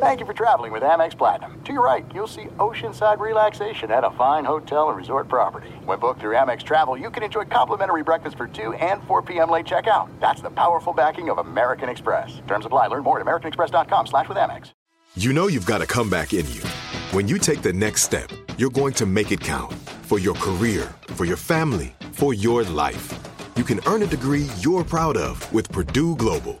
Thank you for traveling with Amex Platinum. To your right, you'll see oceanside relaxation at a fine hotel and resort property. When booked through Amex Travel, you can enjoy complimentary breakfast for 2 and 4 p.m. late checkout. That's the powerful backing of American Express. Terms apply. Learn more at americanexpress.com slash with Amex. You know you've got a comeback in you. When you take the next step, you're going to make it count for your career, for your family, for your life. You can earn a degree you're proud of with Purdue Global.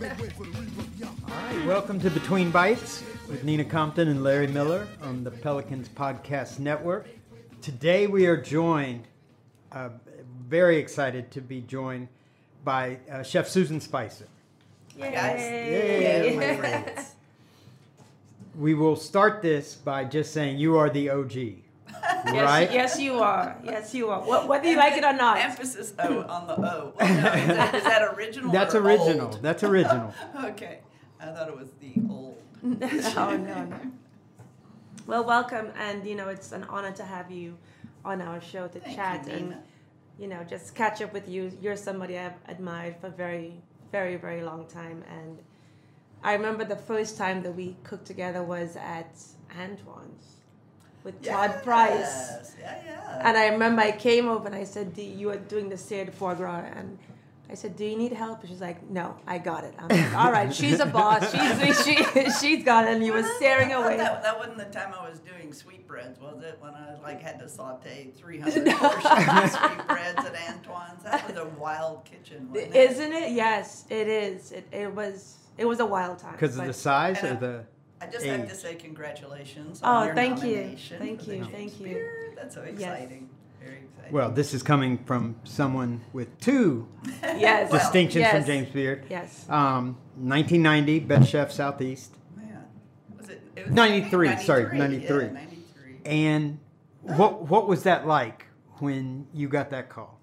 All right, welcome to Between Bites with Nina Compton and Larry Miller on the Pelicans Podcast Network. Today we are joined, uh, very excited to be joined by uh, Chef Susan Spicer. Hi guys. Yay. my friends. We will start this by just saying you are the OG, right? Yes, yes, you are. Yes, you are. Wh- Whether you like it or not. Emphasis O oh, on the O. Well, no, is, that, is that original? That's or original. old? That's original. okay, I thought it was the old. no, no, no. Well, welcome, and you know it's an honor to have you on our show to Thank chat you, and you know just catch up with you. You're somebody I've admired for a very, very, very long time, and I remember the first time that we cooked together was at Antoine's with Todd Price. Yes, Yeah, yeah. And I remember I came over and I said, do, you were doing the seared foie gras. And I said, do you need help? And she's like, no, I got it. I'm like, all right, she's a boss. She's, she, she's got it. And you were staring I away. That, that wasn't the time I was doing sweetbreads, was it? When I like had to saute 300 portions of sweetbreads at Antoine's. That was a wild kitchen, wasn't it? Isn't it? Yes, it is. It, it was it was a wild time. Because of the size or the I just have to say congratulations Oh, on your thank you. Thank for the you, thank you. That's so exciting. Very exciting. Well, this is coming from someone with two Yes. distinctions from yes. James Beard. Yes. Um, 1990, Best Chef Southeast. Man, was it? it was 93, sorry, 93. Yeah, 93. And what what was that like when you got that call?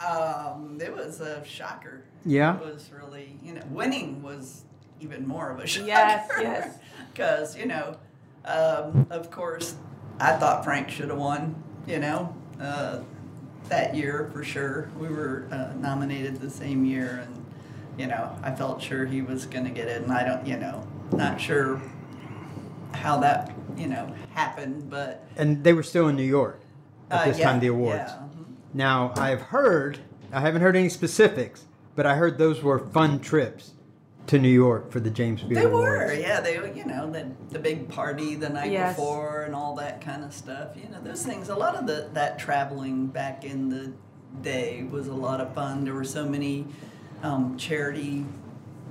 Um, it was a shocker. Yeah? It was really, you know, winning was even more of a shocker. Yes, yes. Because, you know, um, of course, I thought Frank should have won, you know, uh, that year for sure. We were uh, nominated the same year, and, you know, I felt sure he was going to get it, and I don't, you know, not sure how that, you know, happened, but. And they were still in New York at uh, this yeah, time, the awards. Yeah. mhm. Now, I've heard, I haven't heard any specifics, but I heard those were fun trips to New York for the James Beard They were, Awards. yeah. They, you know, the the big party the night Yes. before and all that kind of stuff. You know, those things. A lot of the that traveling back in the day was a lot of fun. There were so many um, charity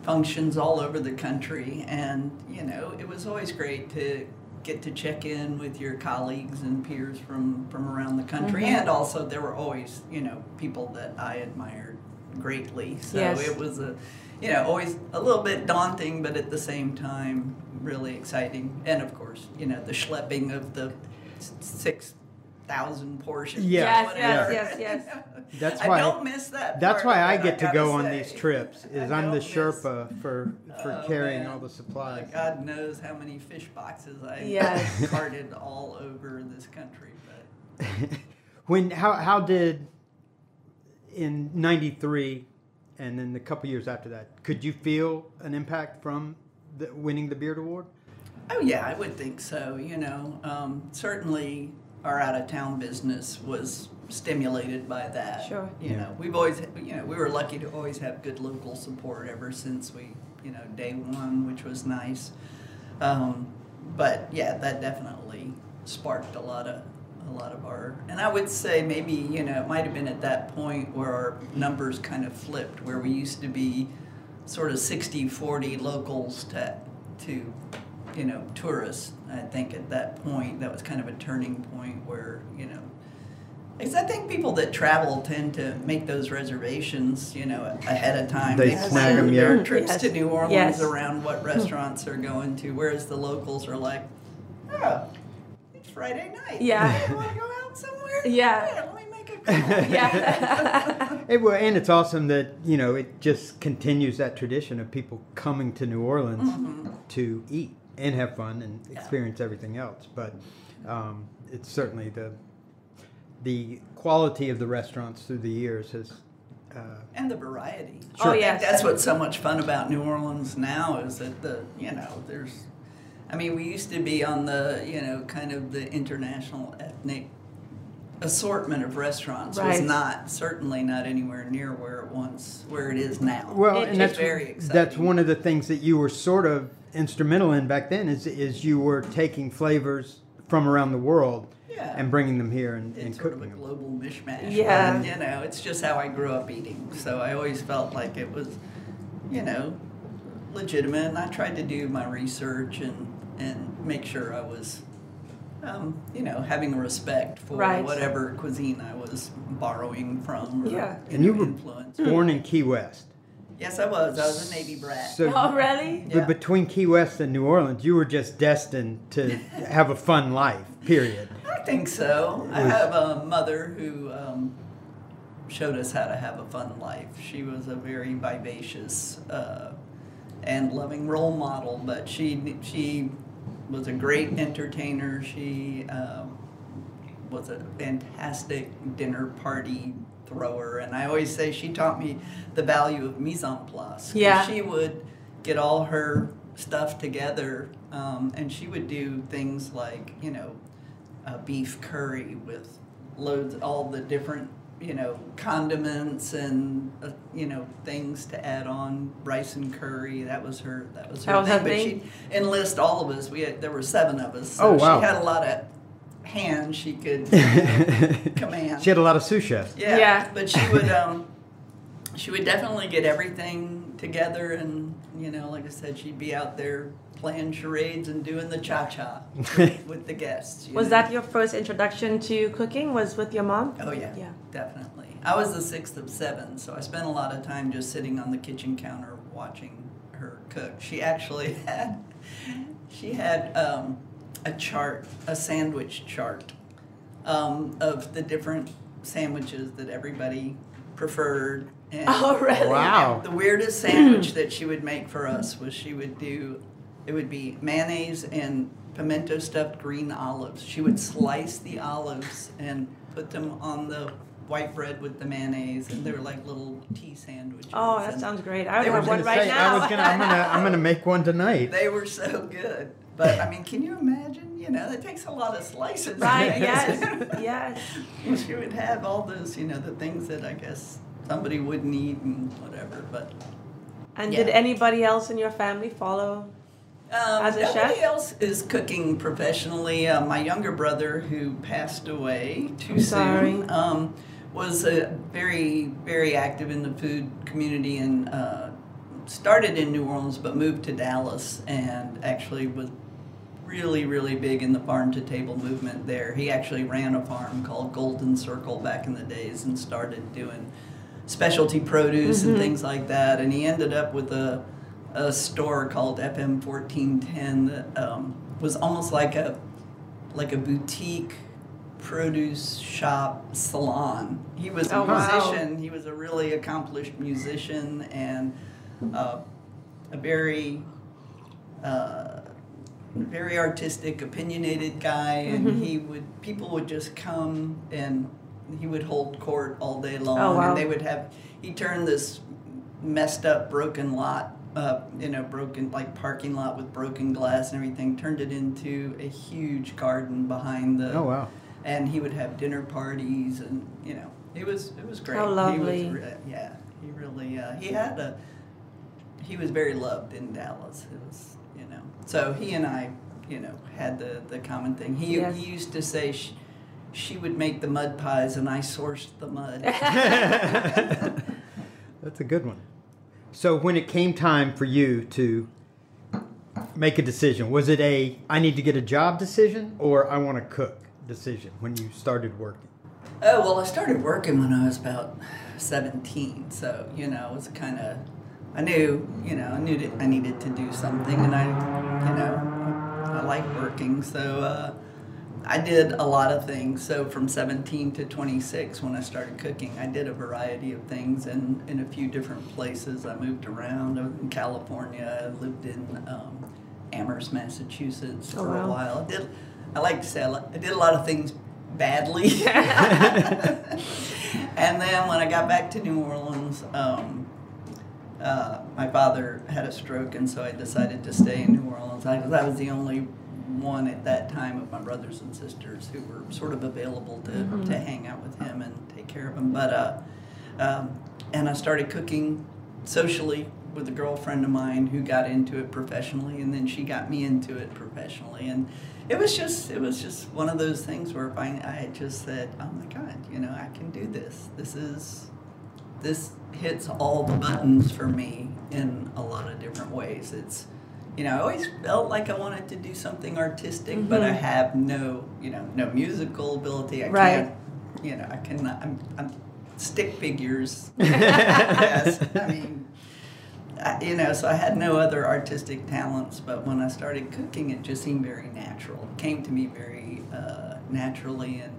functions all over the country, and you know, it was always great to get to check in with your colleagues and peers from from around the country, Mm-hmm. and also there were always you know people that I admired greatly. So Yes. it was a you know always a little bit daunting, but at the same time really exciting. And of course, you know the schlepping of the six thousand portions. or Yeah. Yes, yes, yes, yes. That's I don't miss that. That's part why I get to gotta go on these trips. Is I I'm the don't miss- Sherpa for for Oh, carrying man. all the supplies. God knows how many fish boxes I Yes. carted all over this country, but. when how how did in '93 and then the couple years after that, could you feel an impact from the, winning the Beard Award? Oh yeah, I would think so. You know, um, certainly our out of town business was stimulated by that. Sure. You Yeah. know, we've always, you know, we were lucky to always have good local support ever since we, you know, day one, which was nice. Um, but yeah, that definitely sparked a lot of a lot of our and I would say maybe you know it might have been at that point where our numbers kind of flipped where we used to be sort of 60 40 locals to to you know tourists I think at that point that was kind of a turning point where you know because I think people that travel tend to make those reservations, you know, ahead of time. They plan snag 'em, their yeah. trips Yes. to New Orleans Yes. around what hmm. restaurants are going to, whereas the locals are like, oh, it's Friday night. Yeah. Hey, want to go out somewhere? Yeah. let me make a call. yeah. It, well, and it's awesome that you know it just continues that tradition of people coming to New Orleans Mm-hmm. to eat and have fun and experience everything else. But um, it's certainly the the quality of the restaurants through the years has. Uh, and the variety. Oh, yeah, that's what's so much fun about New Orleans now is that the you know there's, I mean we used to be on the you know kind of the international ethnic assortment of restaurants was Right. not certainly not anywhere near where it once where it is now. well, It and is that's very exciting. that's one of the things that you were sort of instrumental in back then is is you were taking flavors from around the world Yeah. and bringing them here and, it's and sort of a global mishmash. Yeah. And, you know, it's just how I grew up eating. So I always felt like it was, you know, legitimate. And I tried to do my research and, and make sure I was, um, you know, having respect for Right. whatever cuisine I was borrowing from or Yeah. And you were influence. Born in Key West. Yes, I was. I was a Navy brat. So oh, really? But Yeah. between Key West and New Orleans, you were just destined to have a fun life. Period. I think so. I have a mother who um, showed us how to have a fun life. She was a very vivacious uh, and loving role model, but she she was a great entertainer. She um, was a fantastic dinner party thrower, and I always say she taught me the value of mise en place. Yeah. she would get all her stuff together, um, and she would do things like you know, a beef curry with loads, all the different you know condiments and uh, you know things to add on rice and curry. That was her. That was her That was her thing. But thing? she'd enlist all of us. We had there were seven of us. So Oh, wow. She had a lot of hands she could command. She had a lot of sous chefs. Yeah. Yeah. But she would um she would definitely get everything together and you know, like I said, she'd be out there playing charades and doing the cha cha with the guests. Was know. that your first introduction to cooking? Was with your mom? Oh yeah. Yeah. Definitely. I was the sixth of seven, so I spent a lot of time just sitting on the kitchen counter watching her cook. She actually had she had um, a chart, a sandwich chart um, of the different sandwiches that everybody preferred. And Oh, really? Wow. the weirdest sandwich that she would make for us was she would do it would be mayonnaise and pimento stuffed green olives. She would slice the olives and put them on the white bread with the mayonnaise, and they were like little tea sandwiches. Oh, that and sounds great. I They would were have one gonna right say, now. I was gonna, I'm gonna, I'm gonna make one tonight. They were so good. But I mean, can you imagine? You know, it takes a lot of slices. right, yes, yes. she would have all those, you know, the things that I guess somebody wouldn't eat and whatever. But And Yeah. did anybody else in your family follow? Um, As a nobody chef? else is cooking professionally. Uh, my younger brother, who passed away too I'm sorry. soon, um, was uh, very, very active in the food community and uh, started in New Orleans, but moved to Dallas and actually was really, really big in the farm to table movement there. He actually ran a farm called Golden Circle back in the days and started doing specialty produce and things like that. And he ended up with a, a store called FM 1410 that um, was almost like a like a boutique produce shop salon. He was a Oh, wow. musician. He was a really accomplished musician and uh, a very uh, very artistic, opinionated guy, and Mm-hmm. he would people would just come and he would hold court all day long, Oh, wow. and they would have he turned this messed up, broken lot. Uh, you know, broken like parking lot with broken glass and everything. Turned it into a huge garden behind the. Oh wow. And he would have dinner parties, and you know, it was it was great. How He lovely. was, re- yeah, he really uh, he had a he was very loved in Dallas. It was, you know, so he and I, you know, had the the common thing. He Yes. he used to say. She, she would make the mud pies and I sourced the mud. That's a good one. So when it came time for you to make a decision, was it a I need to get a job decision or I want to cook decision when you started working? Oh well, I started working when I was about seventeen, so you know, it was kind of. I knew, you know, I knew that I needed to do something, and I, you know, I like working, so uh, I did a lot of things. So from seventeen to twenty six, when I started cooking, I did a variety of things, and in a few different places. I moved around. I was in California. I lived in um, Amherst, Massachusetts, Oh, for wow. a while. I did. I like to say I, I did a lot of things badly. and then when I got back to New Orleans, um, uh, my father had a stroke, and so I decided to stay in New Orleans. I, I was the only one at that time of my brothers and sisters who were sort of available to, to hang out with him and take care of him. But uh, um, and I started cooking socially with a girlfriend of mine who got into it professionally, and then she got me into it professionally, and it was just it was just one of those things where if I, I had just said, oh my God, you know, I can do this. This is this hits all the buttons for me in a lot of different ways. It's you know, I always felt like I wanted to do something artistic, but I have no, you know, no musical ability. I Right. can't, you know, I cannot. I'm, I'm stick figures. yes, I mean, I, you know, so I had no other artistic talents. But when I started cooking, it just seemed very natural. It came to me very uh, naturally, and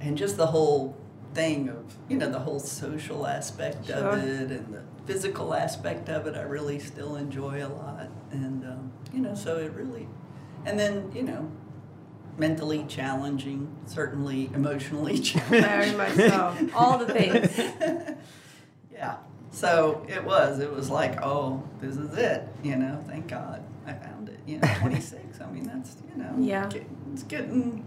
and just the whole thing of you know the whole social aspect Sure. of it and the physical aspect of it i really still enjoy a lot and um, you know so it really and then you know mentally challenging certainly emotionally challenging Very much so. All the things. yeah so it was it was like oh this is it you know thank god i found it you know 26 i mean that's you know Yeah. it's getting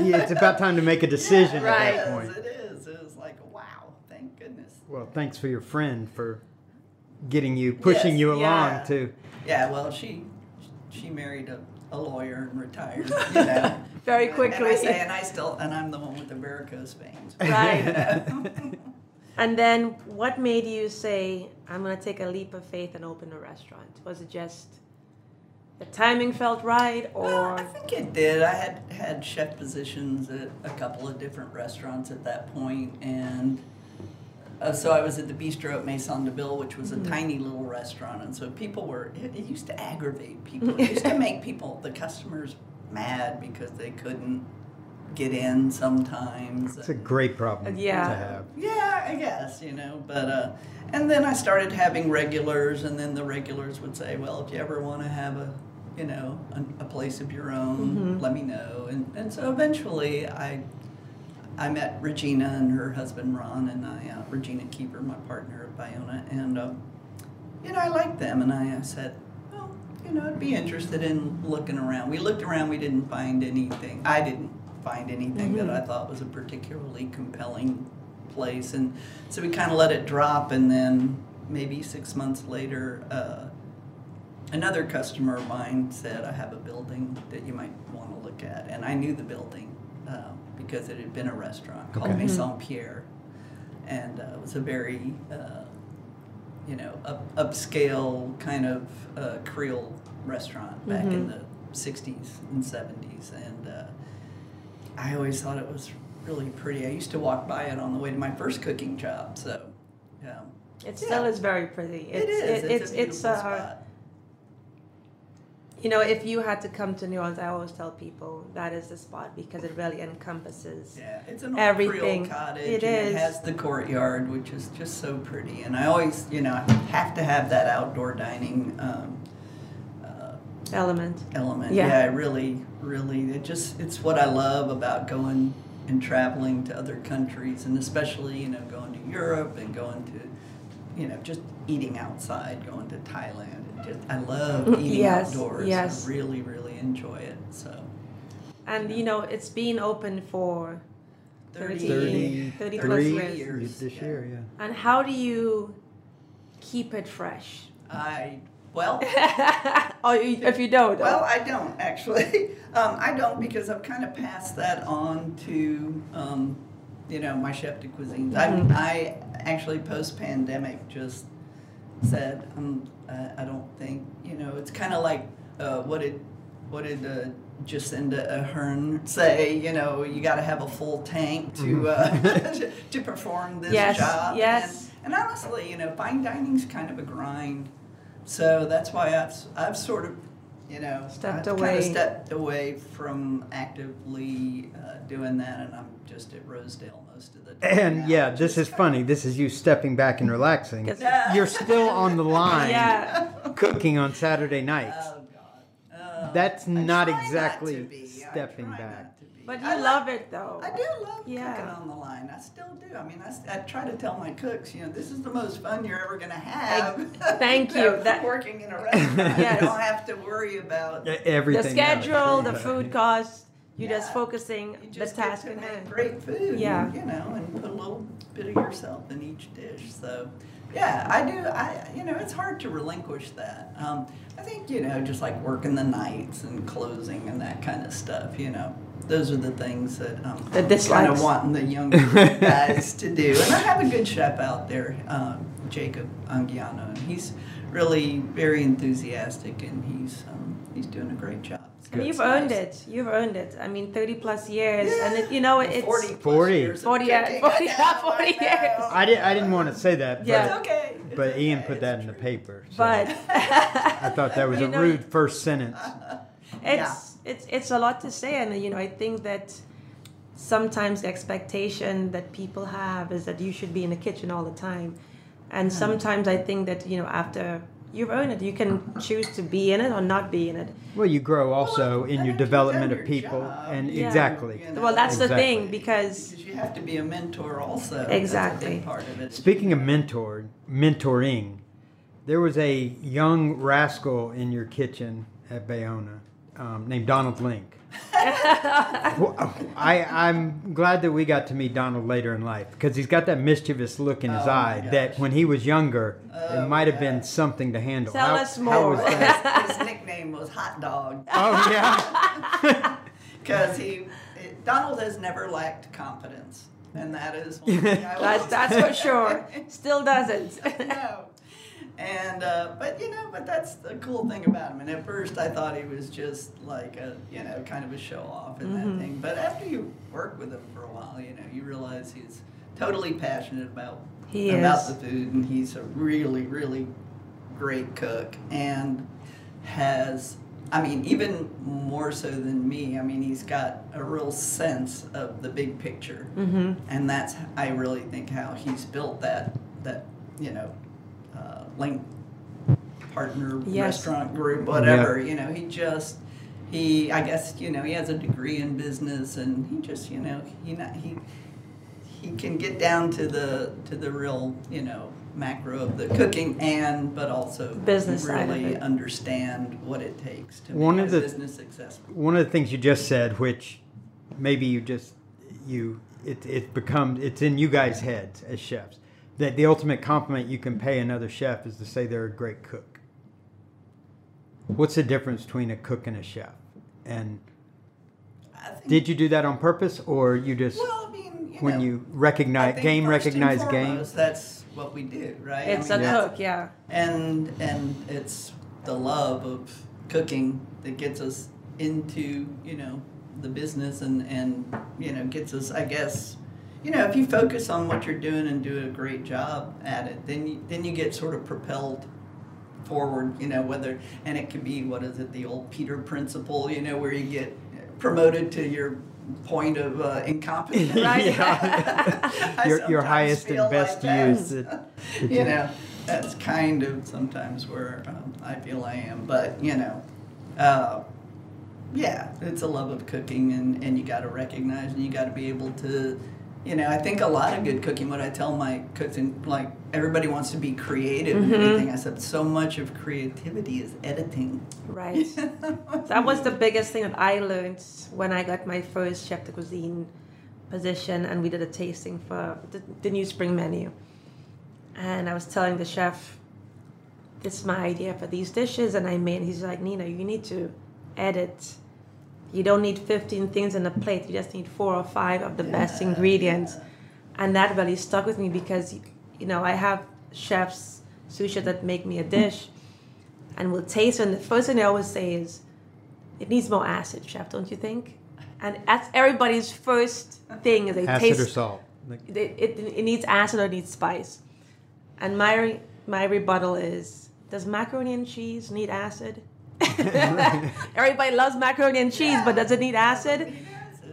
Yeah, it's about time to make a decision Right. at it that is, point. it is it was like wow thank goodness Well, thanks for your friend for getting you, pushing Yes, you along yeah. to. Yeah, well, she she married a, a lawyer and retired. You know. Very And quickly. I say, and I still, and I'm the one with the varicose veins. Right. And then what made you say, I'm going to take a leap of faith and open a restaurant? Was it just the timing felt right or I think it did. I had had chef positions at a couple of different restaurants at that point, and uh, so I was at the Bistro at Maison de Ville, which was a tiny little restaurant, and so people were. It, it used to aggravate people. It used to make people, the customers, mad because they couldn't get in sometimes. It's a great problem Yeah. to have. Yeah, I guess, you know, but uh and then I started having regulars and then the regulars would say, "Well, if you ever want to have a, you know, a, a place of your own, let me know." And and so eventually I I met Regina and her husband Ron and I uh, Regina Keever, my partner at Bayona, and um, you know, I liked them and I uh, said, "Well, you know, I'd be interested in looking around." We looked around, we didn't find anything. I didn't find anything that I thought was a particularly compelling place, and so we kind of let it drop. And then maybe six months later, uh, another customer of mine said, "I have a building that you might want to look at," and I knew the building uh, because it had been a restaurant called Okay. Maison Pierre, and uh, it was a very uh, you know, up, upscale kind of uh, Creole restaurant back in the 60s and 70s. And uh, I always thought it was really pretty. I used to walk by it on the way to my first cooking job. So, yeah. it still Yeah. is very pretty? It It's, it- it's, it's, a it's, beautiful uh, spot. You know, if you had to come to New Orleans, I always tell people that is the spot because it really encompasses. Yeah, it's an everything. Creole cottage. It and is. It has the courtyard, which is just so pretty. And I always, you know, I have to have that outdoor dining um, uh, Element. element. Yeah. Yeah. really, really, it just, it's what I love about going and traveling to other countries, and especially, you know, going to Europe and going to, you know, just eating outside, going to Thailand. It just, I love eating Yes, outdoors. yes. I really, really enjoy it. So, And, you know, it's been open for 30, 30, 30 plus 30 years. years. this yeah. year, yeah. And how do you keep it fresh? I well. or you, if you don't. Well, I don't actually. Um, I don't because I've kind of passed that on to, um, you know, my chef de cuisine. Mm-hmm. I, I actually post pandemic just said um, uh, I don't think you know it's kind of like uh, what did what did uh, Jacinda Ardern say? You know, you got to have a full tank to, uh, to to perform this Yes, job. yes. And, and honestly, you know, fine dining's kind of a grind. So that's why I've, I've sort of, you know, Stepped I've away. Kind of stepped away from actively uh, doing that, and I'm just at Rosedale most of the time. And now, yeah, this is funny. This is you stepping back and relaxing. 'Cause- You're still on the line yeah. cooking on Saturday nights. Oh God. Uh, That's not try exactly to be. Stepping back. not to be. But you I like- love it though. I do love Yeah. cooking on the line. I still do. I mean, I try to tell my cooks, you know, this is the most fun you're ever going to have. thank know, you. That- working in a restaurant, Yes. you don't have to worry about. Everything. The else. schedule, the food costs. You're just focusing the just task get in hand. great food. Yeah. And, you know, and put a little bit of yourself in each dish. So, yeah, I do. I you know, it's hard to relinquish that. Um, I think you know, just like working the nights and closing and that kind of stuff. You know, those are the things that um, The I'm kind dislikes. of wanting the younger guys to do. And I have a good chef out there, um, Jacob Angiano, and he's really very enthusiastic and he's um, he's doing a great job. So And it's you've earned it. You've earned it. I mean, 30 plus years, and it, you know it's 40 plus 40. years 40 yeah, 40 I yeah, know, 40 I years. I, did, I didn't want to say that, but, Yeah. It's okay. It's but Ian okay. put It's that in the paper. so but I thought that was a know- rude first sentence. it's it's it's a lot to say, and you know I think that sometimes the expectation that people have is that you should be in the kitchen all the time, and sometimes I think that you know after you've earned it, you can choose to be in it or not be in it. Well, you grow also Well, in your development done of people, job, and Yeah. exactly. You know, Well, that's the thing because Because you have to be a mentor also. That's a Exactly. big part of it. Speaking of mentor, mentoring, there was a young rascal in your kitchen at Bayona um, named Donald Link. Well, I, I'm glad that we got to meet Donald later in life because he's got that mischievous look in his Oh, eye that when he was younger, it Oh, might have been something to handle. Tell How- us more. was that? His nickname was Hot Dog oh, yeah. because he it, Donald has never lacked confidence, and that is one thing I that's that's for sure. Still doesn't. no. And uh, but you know, but that's the cool thing about him. And at first, I thought he was just like a you know kind of a show off and Mm-hmm. that thing. But after you work with him for a while, you know, you realize he's totally passionate about He about is. the food, and he's a really really great cook and has. I mean, even more so than me. I mean, he's got a real sense of the big picture, hmm and that's I really think how he's built that that you know link partner Yes. restaurant group whatever you know he just he I guess you know he has a degree in business and he just you know he not he he can get down to the to the real you know macro of the cooking and but also Business side of really it. understand what it takes to One make of a the- business successful One of the things you just said, which maybe you just you it it becomes it's in you guys' heads as chefs that the ultimate compliment you can pay another chef is to say they're a great cook. What's the difference between a cook and a chef? And did you do that on purpose, or you just well I mean you when know, you recognize game recognize game? That's what we do, right? I It's mean, a that's- cook, yeah. and and it's the love of cooking that gets us into you know the business and and you know gets us, I guess. You know, if you focus on what you're doing and do a great job at it, then you, then you get sort of propelled forward. You know, whether and it could be what is it, the old Peter principle? You know, where you get promoted to your point of uh, incompetence. Right. I your your highest and best like use. That, that you know, that's kind of sometimes where um, I feel I am. But you know, uh, yeah, it's a love of cooking, and, and you got to recognize, and you got to be able to, you know, I think a lot of good cooking. What I tell my cooks, and like everybody wants to be creative and mm-hmm. everything. I said so much of creativity is editing. Right. that was the biggest thing that I learned when I got my first chef de cuisine position and we did a tasting for the, the new spring menu. And I was telling the chef, this is my idea for these dishes, and I made. He's like, Nina, you need to edit. You don't need 15 things on a plate. You just need four or five of the best ingredients, and that really stuck with me because, you know, I have chefs, sous chefs that make me a dish, and will taste. it, And the first thing they always say is, "It needs more acid, chef, don't you think?" And that's everybody's first thing is they Acid taste or salt? Like, it, it, it needs acid or it needs spice. And my my rebuttal is, does macaroni and cheese need acid? Everybody loves macaroni and cheese, but does it need acid?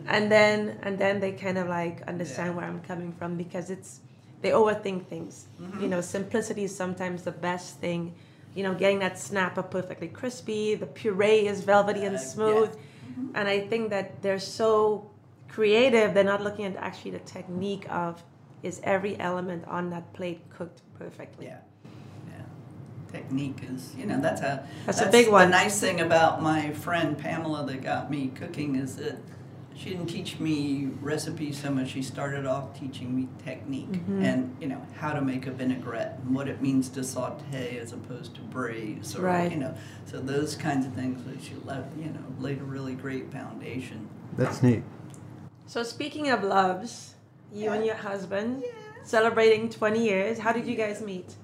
And then and then they kind of like understand where I'm coming from because it's they overthink things. You know, simplicity is sometimes the best thing. You know, getting that snapper perfectly crispy, the puree is velvety and Uh, yeah. smooth. And I think that they're so creative, they're not looking at actually the technique of is every element on that plate cooked perfectly. Yeah, yeah. Technique is, you know, that's a That's a big one. The nice thing about my friend Pamela that got me cooking is that she didn't teach me recipes so much. She started off teaching me technique Mm-hmm. and you know how to make a vinaigrette and what it means to saute as opposed to braise, or Right. you know, so those kinds of things. that She left, you know, laid a really great foundation. that's neat. So speaking of loves, you and your husband celebrating 20 years. How did you guys meet?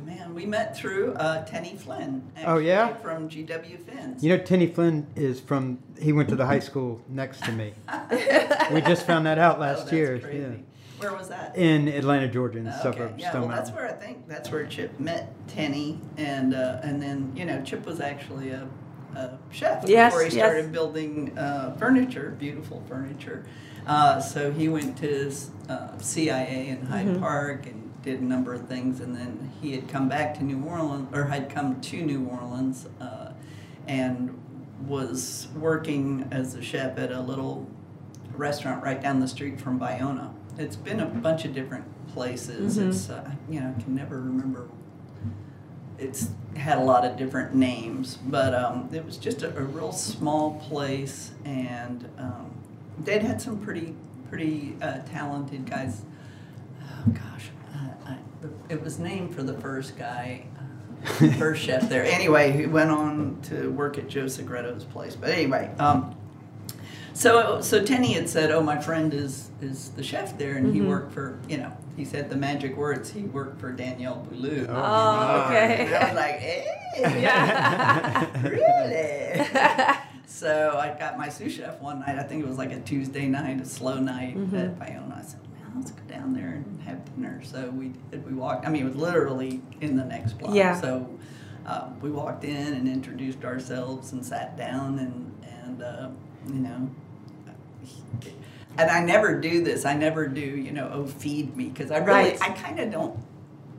Oh, man, we met through uh, Tenney Flynn. Oh, yeah? from GW Fins. You know, Tenney Flynn is from. He went to the high school next to me. we just found that out Oh, last that's year. crazy. Yeah, Where was that? in Atlanta, Georgia, in the Okay, suburb of yeah, Stone well, that's where I think that's where Chip met Tenney, and uh, and then you know Chip was actually a, a chef Yes, before he yes. started building uh, furniture, beautiful furniture. Uh, so he went to uh, CIA in Hyde Mm-hmm. Park and did a number of things, and then he had come back to New Orleans, or had come to New Orleans, uh, and was working as a chef at a little restaurant right down the street from Bayona. It's been a bunch of different places. Mhm. It's uh, you know I can never remember. It's had a lot of different names, but um, it was just a, a real small place, and um, they'd had some pretty pretty uh, talented guys. Oh gosh, it was named for the first guy. uh, First chef there. Anyway, he went on to work at Joe Segreto's place. But anyway, um, so so Tenney had said, "Oh, my friend is is the chef there, and he worked for you know." He said the magic words. He worked for Daniel Boulud. Oh, okay. And I was like, "Hey, Yeah. really?" so I got my sous chef one night. I think it was like a Tuesday night, a slow night Mm-hmm. at Bayona. I said, "Man, let's go down there and have dinner." So we did. We walked. I mean, it was literally in the next block. Yeah. So um, we walked in and introduced ourselves and sat down and and uh, you know. And I never do this. I never do, you know, oh, feed me, because I really, Right. I kind of don't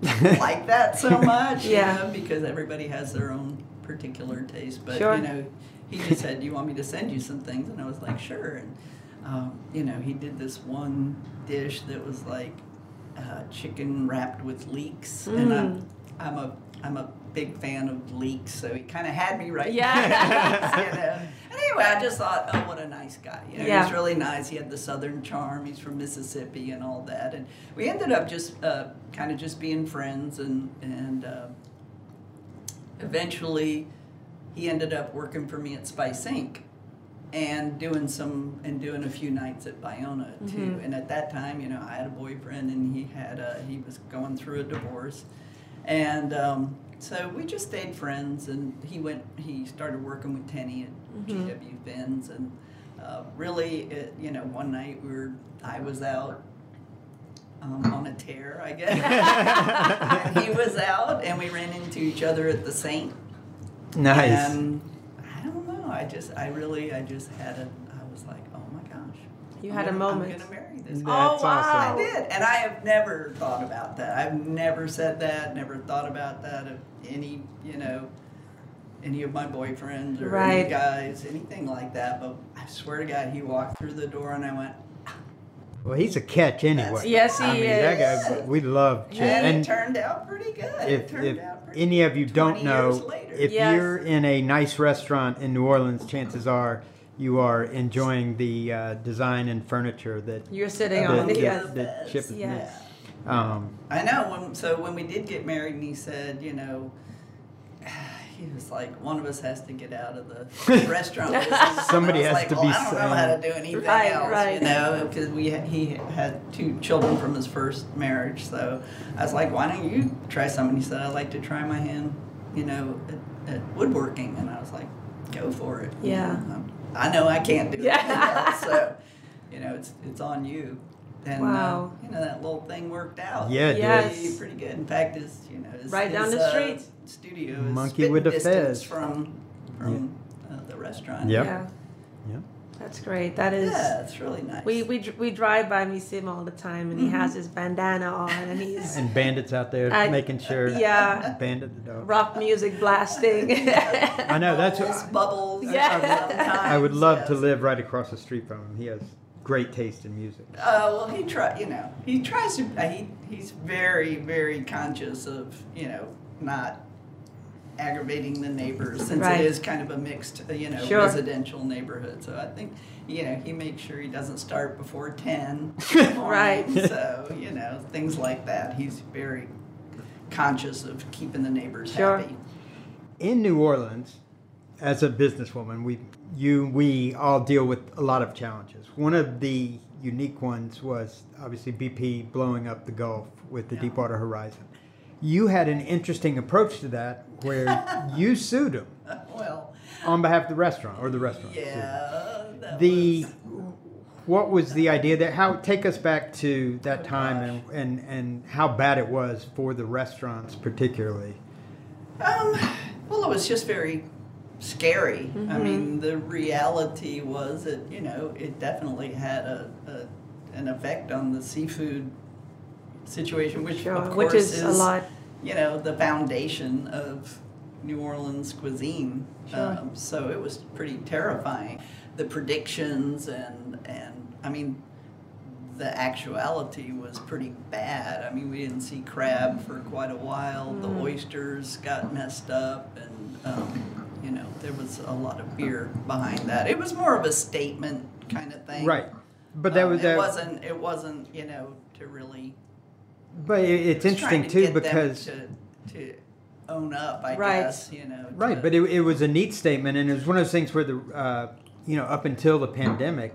like that so much, Yeah. you know, because everybody has their own particular taste. But Sure. you know, he just said, "Do you want me to send you some things?" And I was like, "Sure." And um, you know, he did this one dish that was like uh, chicken wrapped with leeks, and I'm Mm. I'm a I'm a big fan of leeks, so he kind of had me right. Yeah. you know. And anyway, I just thought, oh, what a nice guy. You know, Yeah. he's really nice. He had the southern charm. He's from Mississippi and all that. And we ended up just uh, kind of just being friends. And and uh, eventually, he ended up working for me at Spice Inc. And doing some and doing a few nights at Bayona too. And at that time, you know, I had a boyfriend and he had a, he was going through a divorce, and um, so we just stayed friends. And he went, he started working with Tenney at GW Fins, and uh, really, it, you know, one night we were, I was out um, on a tear, I guess, and he was out, and we ran into each other at the Saint. Nice. And I don't know. I just, I really, I just had a, I was like, oh my gosh. You I'm had a gonna- moment. I'm gonna marry this. That's guy. Oh, wow. awesome. I did, and I have never thought about that. I've never said that. Never thought about that of any, you know, any of my boyfriends or Right. any guys, anything like that. But I swear to God, he walked through the door, and I went, Well, he's a catch anyway. Yes, he I mean, is. that guy, we love Chip. and, And it turned out pretty good. it if, turned if out pretty any of you don't know, later. if Yes. you're in a nice restaurant in New Orleans, chances are you are enjoying the uh, design and furniture that You're sitting that, on that, the yes. that Chip has Yes. Um, I know. When, so when we did get married, and he said, you know, he was like, one of us has to get out of the restaurant. Somebody And I was has like, to well, be I don't know how to do anything Right, else, right. you know, because we he had two children from his first marriage. So I was like, why don't you try something? He said, I'd like to try my hand, you know, at, at woodworking, and I was like, go for it. you Yeah. know. Um, I know I can't do Yeah. anything else, so you know, it's it's on you. And Wow. uh, you know that little thing worked out. Yeah, it. Yes. pretty, pretty good. In fact, his you know his, Right down the uh, street. Studio is Monkey spitting with the distance fez. from from uh, the restaurant. Yep. Yeah, Yep. that's great. That is. Yeah, it's really nice. We, we we drive by and we see him all the time, and he has his bandana on, and he's And bandits out there I- making sure. yeah. Bandit the dog. rock music blasting. I know that's Bubbles, what bubbles. Yeah. sometimes, I would love to live right across the street from him. He has great taste in music. Uh, well, he try, you know, he tries to. Uh, he he's very very conscious of you know not aggravating the neighbors since Right. it is kind of a mixed uh, you know Sure. residential neighborhood. So I think you know he makes sure he doesn't start before ten. Right. So you know things like that. He's very conscious of keeping the neighbors Sure. happy. in New Orleans, as a businesswoman, we you we all deal with a lot of challenges. One of the unique ones was obviously BP blowing up the Gulf with the Yeah. Deepwater Horizon. You had an interesting approach to that, where you sued them Well, on behalf of the restaurant or the restaurant. yeah. That The was- what was the idea that how take us back to that Oh, time and, and and how bad it was for the restaurants particularly. Um, well, it was just very scary. I Mm-hmm. mean, the reality was that you know it definitely had a, a an effect on the seafood situation, which Sure, of which course is a lot. you know the foundation of New Orleans cuisine. Sure. Um, so it was pretty terrifying. The predictions and and I mean the actuality was pretty bad. I mean, we didn't see crab for quite a while. The Mm. oysters got messed up, and um, you know there was a lot of fear behind that. It was more of a statement kind of thing, Right. But that Um, was it that wasn't. It wasn't. You know, to really. But it- it's interesting to too because to, to own up, I Right. guess. You know. right, to- but it, it was a neat statement, and it was one of those things where the uh, you know up until the pandemic,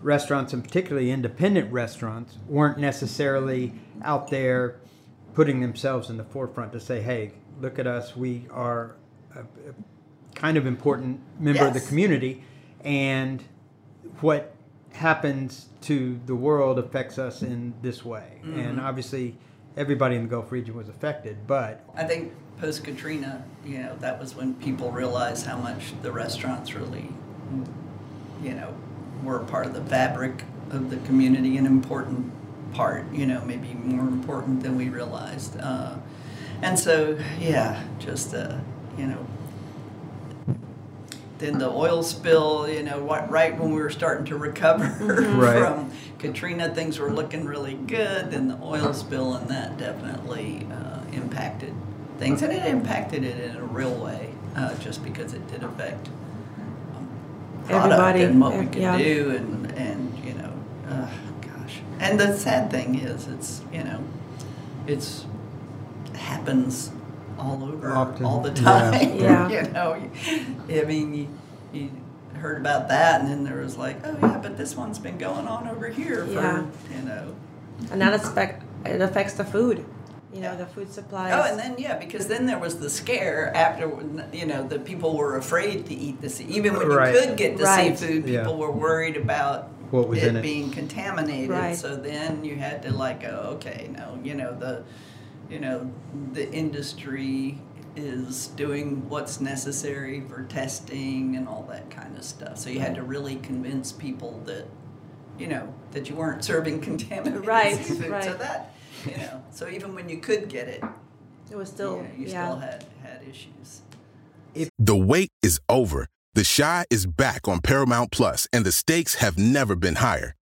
restaurants and particularly independent restaurants weren't necessarily out there putting themselves in the forefront to say, "Hey, look at us, we are a, a kind of important member of the community, and what happens to the world affects us in this way." And obviously, everybody in the Gulf region was affected, but I think post Katrina, you know, that was when people realized how much the restaurants really, you know, were part of the fabric of the community, an important part, you know, maybe more important than we realized. Uh, and so, yeah, just, uh, you know, then the oil spill, you know, what, right when we were starting to recover Right. from Katrina, things were looking really good. Then the oil spill, and that definitely uh, impacted things, and it impacted it in a real way, uh, just because it did affect um, product Everybody, and what we ev- could yeah. do, and and you know, uh, gosh. And the sad thing is, it's you know, it's happens all over Often, all the time. Yeah. you know, I mean, you, you heard about that, and then there was like, oh yeah, but this one's been going on over here for Yeah. you know. And that affect it affects the food. You know, the food supplies. Oh, and then yeah, because then there was the scare after you know the people were afraid to eat the sea. Even when Right. you could get the Right. seafood, Yeah. people were worried about What was it, in it. being contaminated. Right. So then you had to like, oh, okay, no, you know the, you know the industry is doing what's necessary for testing and all that kind of stuff. So you had to really convince people that, you know, that you weren't serving contaminated Right, seafood. So that, you know, so even when you could get it, it was still yeah, you yeah. still had had issues. The wait is over. The Chi is back on Paramount Plus, and the stakes have never been higher.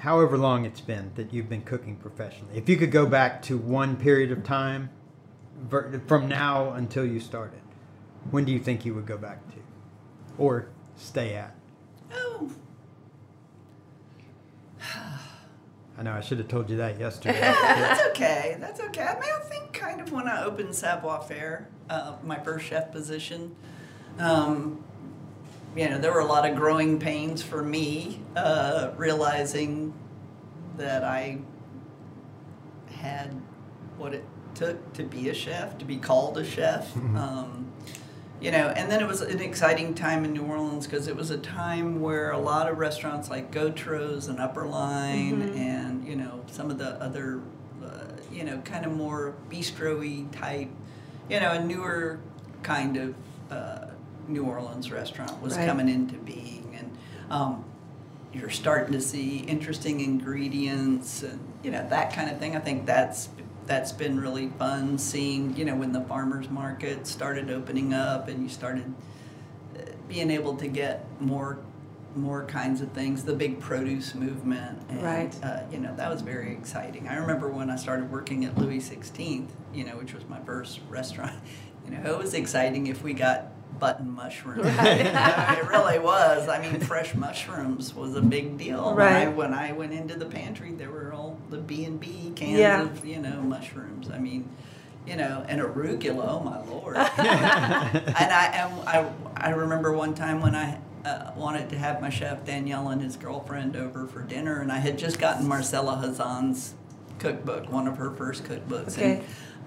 however long it's been that you've been cooking professionally, if you could go back to one period of time from now until you started, when do you think you would go back to? Or stay at? Oh, I know I should have told you that yesterday. that's okay. That's okay. I mean, I think kind of when I opened Savoir Faire, uh, my first chef position, um, you know, there were a lot of growing pains for me, uh, realizing that I had what it took to be a chef, to be called a chef. um, you know, and then it was an exciting time in New Orleans because it was a time where a lot of restaurants like Gautreau's and Upper Line and, you know, some of the other, uh, you know, kind of more bistro-y type, you know, a newer kind of uh, New Orleans restaurant was Right. coming into being. And um, you're starting to see interesting ingredients and, you know, that kind of thing. I think that's that's been really fun seeing, you know, when the farmers market started opening up and you started uh, being able to get more more kinds of things, the big produce movement. And, Right. Uh, you know, that was very exciting. I remember when I started working at Louis XVI, you know, which was my first restaurant, you know, it was exciting if we got button mushrooms. it really was. I mean, fresh mushrooms was a big deal. When I, Right. when I went into the pantry, there were all the B and B cans Yeah. of you know mushrooms. I mean, you know, and arugula. Oh my lord! and I and I I remember one time when I. Uh, wanted to have my chef Daniel and his girlfriend over for dinner, and I had just gotten Marcella Hazan's cookbook, one of her first cookbooks, Okay. and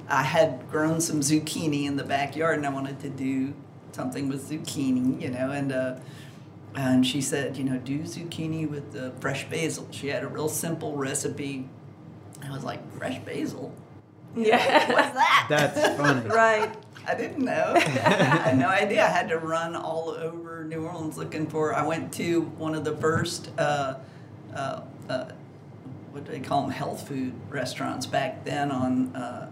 I had grown some zucchini in the backyard, and I wanted to do something with zucchini, you know, and uh, and she said, you know, do zucchini with the fresh basil. She had a real simple recipe. I was like, fresh basil? Yeah. What's that? That's funny. right. I didn't know. I had no idea. I had to run all over New Orleans looking for. I went to one of the first, uh, uh, uh, what do they call them, health food restaurants back then on. Uh,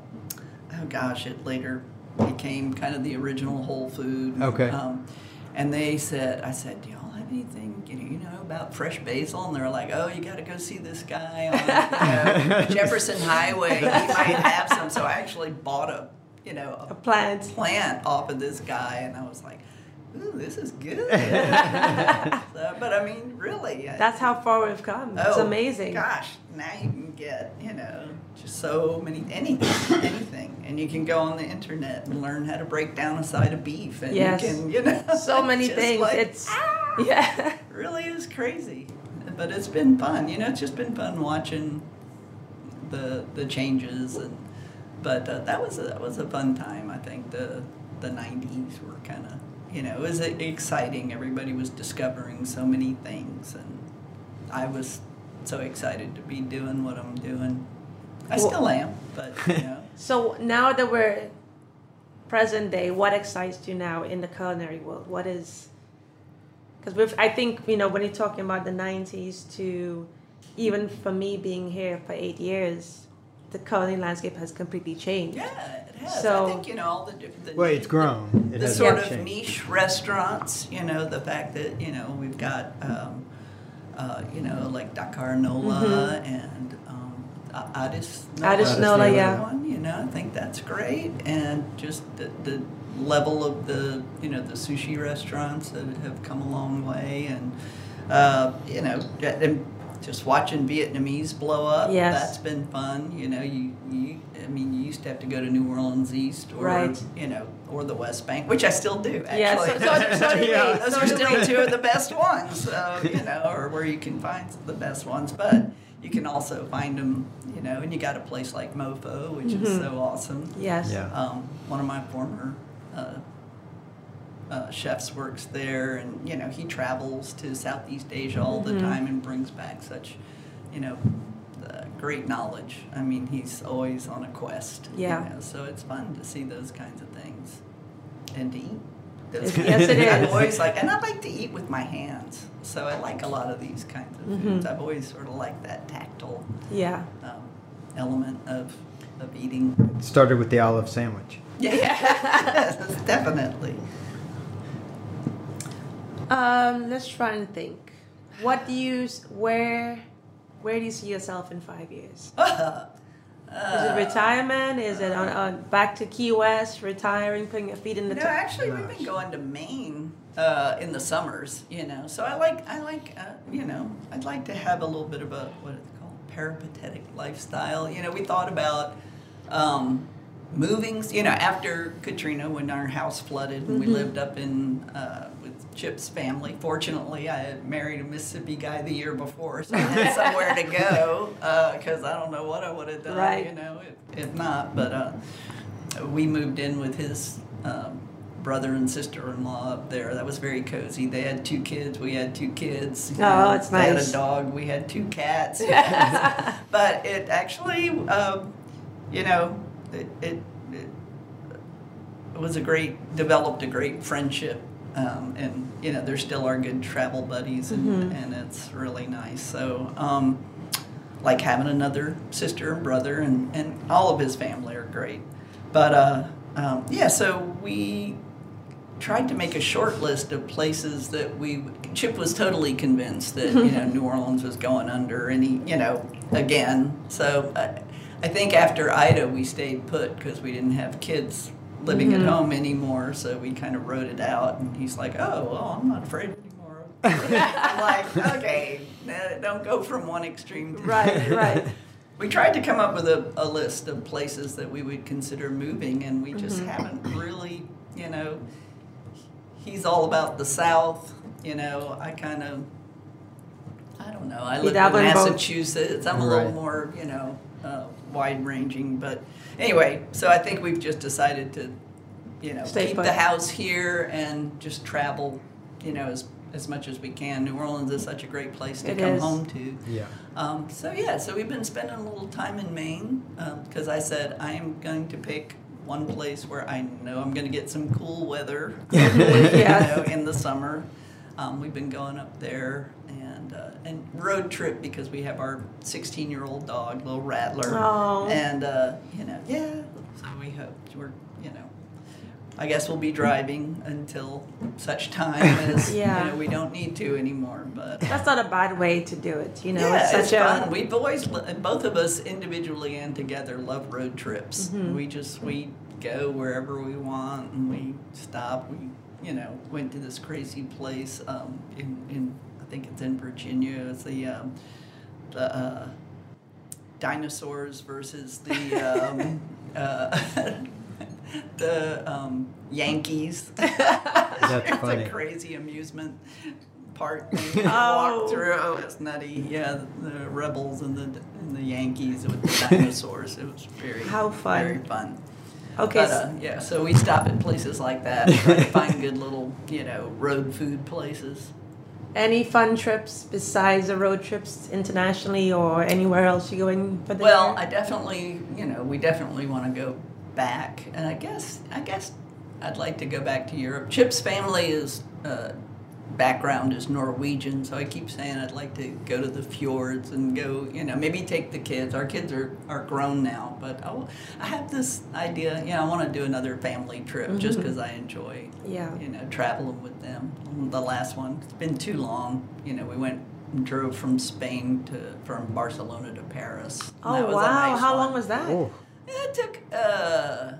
oh gosh, it later became kind of the original Whole Food. Okay. Um, and they said, I said, do y'all have anything you know, you know about fresh basil? And they're like, oh, you got to go see this guy on you know, Jefferson Highway. He might have some. So I actually bought a, you know, A plant. plant off of this guy, and I was like, "Ooh, this is good." so, but I mean, really, I- That's how far we've come. it's oh, amazing. Gosh, now you can get you know just so many anything, anything, and you can go on the internet and learn how to break down a side of beef, and Yes. you can you know So many things. like, it's ah, yeah. really is crazy, but it's been fun. You know, it's just been fun watching the the changes and. But uh, that was a, that was a fun time. I think the the '90s were kind of you know it was exciting. Everybody was discovering so many things, and I was so excited to be doing what I'm doing. I Well- still am, but you know. So now that we're present day, what excites you now in the culinary world? What is because we've I think you know when you're talking about the '90s to even for me being here for eight years, the culinary landscape has completely changed. Yeah, it has. So- I think you know all the different. The Well, it's grown. It the has sort of changed. niche restaurants. You know, the fact that you know we've got, um, uh, you know, like Dakar Nola Mm-hmm. and um, Addis Addis Nola, yeah. one. You know, I think that's great, and just the, the level of the you know the sushi restaurants that have come a long way, and uh, you know, and just watching Vietnamese blow up. Yes. that's been fun. You know, you you I mean, you used to have to go to New Orleans East or Right. you know or the West Bank, which I still do. Actually, Yeah, so- so- so do we. those are still two of the best ones. So you know, or where you can find the best ones, but. You can also find them, you know, and you got a place like MoPho, which is Mhm. so awesome. Yes. Yeah. Um, one of my former uh, uh, chefs works there, and you know he travels to Southeast Asia all the Mhm. time and brings back such, you know, uh, great knowledge. I mean, he's always on a quest. you Yeah. know, so it's fun to see those kinds of things and to eat. Yes, yes, it I'm always like, and I like to eat with my hands, so I like a lot of these kinds of foods. Mhm. I've always sort of liked that tactile Yeah. um, element of of eating. Started with the olive sandwich. Yeah, definitely. Um, let's try and think. What do you where where do you see yourself in five years? Is it retirement? Is it on, on back to Key West, retiring, putting your feet in the No, t- actually, we've been going to Maine uh, in the summers. You know, so I like I like uh, you know I'd like to have a little bit of a what it's called peripatetic lifestyle. You know, we thought about. Um, Moving, you know, after Katrina, when our house flooded, and we Mhm. lived up in uh, with Chip's family. Fortunately, I had married a Mississippi guy the year before, so I had somewhere to go. Because I don't know what I would have done, Right. you know, if, if not. But uh, we moved in with his um, brother and sister-in-law up there. That was very cozy. They had two kids. We had two kids. Oh, know. that's They had a dog. We had two cats. but it actually, um, you know, it, it, it was a great developed a great friendship. Um, and you know they're still our good travel buddies, and, Mhm. and it's really nice. So, um, like having another sister and brother, and, and all of his family are great. But uh, um, yeah, so we tried to make a short list of places that we. Chip was totally convinced that you know New Orleans was going under, and he, you know, again. So uh, I think after Ida, we stayed put because we didn't have kids living Mhm. at home anymore. So we kind of wrote it out, and he's like, "Oh, well, I'm not afraid anymore." I'm like, "Okay, don't go from one extreme to the Right, other." right. Right. We tried to come up with a, a list of places that we would consider moving, and we just Mhm. haven't really, you know. He's all about the South, you know. I kind of, I don't know. I live in dabble in both. Massachusetts. I'm a little more, you know, uh, wide ranging. But anyway, so I think we've just decided to, you know, Stay keep put. the house here and just travel, you know, as as much as we can. New Orleans is such a great place to It come is. home to. Yeah. Um, so yeah, so we've been spending a little time in Maine because I said I am going to pick one place where I know I'm going to get some cool weather, Yes. you know, in the summer. Um, we've been going up there and uh, and road trip because we have our 16 year old dog, little Rattler, Aw. and uh, you know, yeah. So we hope we're you know. I guess we'll be driving until such time as Yeah. you know we don't need to anymore. But That's not a bad way to do it. You know, yeah, it's it's, a fun. We've always, both of us individually and together, love road trips. Mhm. We just we go wherever we want, and we stop. We, you know, went to this crazy place um, in in I think it's in Virginia. It's the um, the uh, dinosaurs versus the um, uh, the um, Yankees. That's it's funny. a crazy amusement park. Oh. Walk through. Oh, it's nutty. Yeah, the rebels and the and the Yankees with the dinosaurs. It was very How fun. Very fun. Okay. But, uh, yeah, so we stop at places like that, try to find good little, you know, road food places. Any fun trips besides the road trips internationally or anywhere else you going for the Well, year? I definitely, you know, we definitely want to go back, and I guess, I guess, I'd like to go back to Europe. Chip's family is uh, background is Norwegian, so I keep saying I'd like to go to the fjords and go, you know, maybe take the kids. Our kids are, are grown now, but I, I have this idea, you know, I want to do another family trip just Mhm. because I enjoy, Yeah. you know, traveling with them. The last one, it's been too long. You know, we went drove from Spain to from Barcelona to Paris. Oh that was a wow! nice How one. long was that? Oh, It took uh,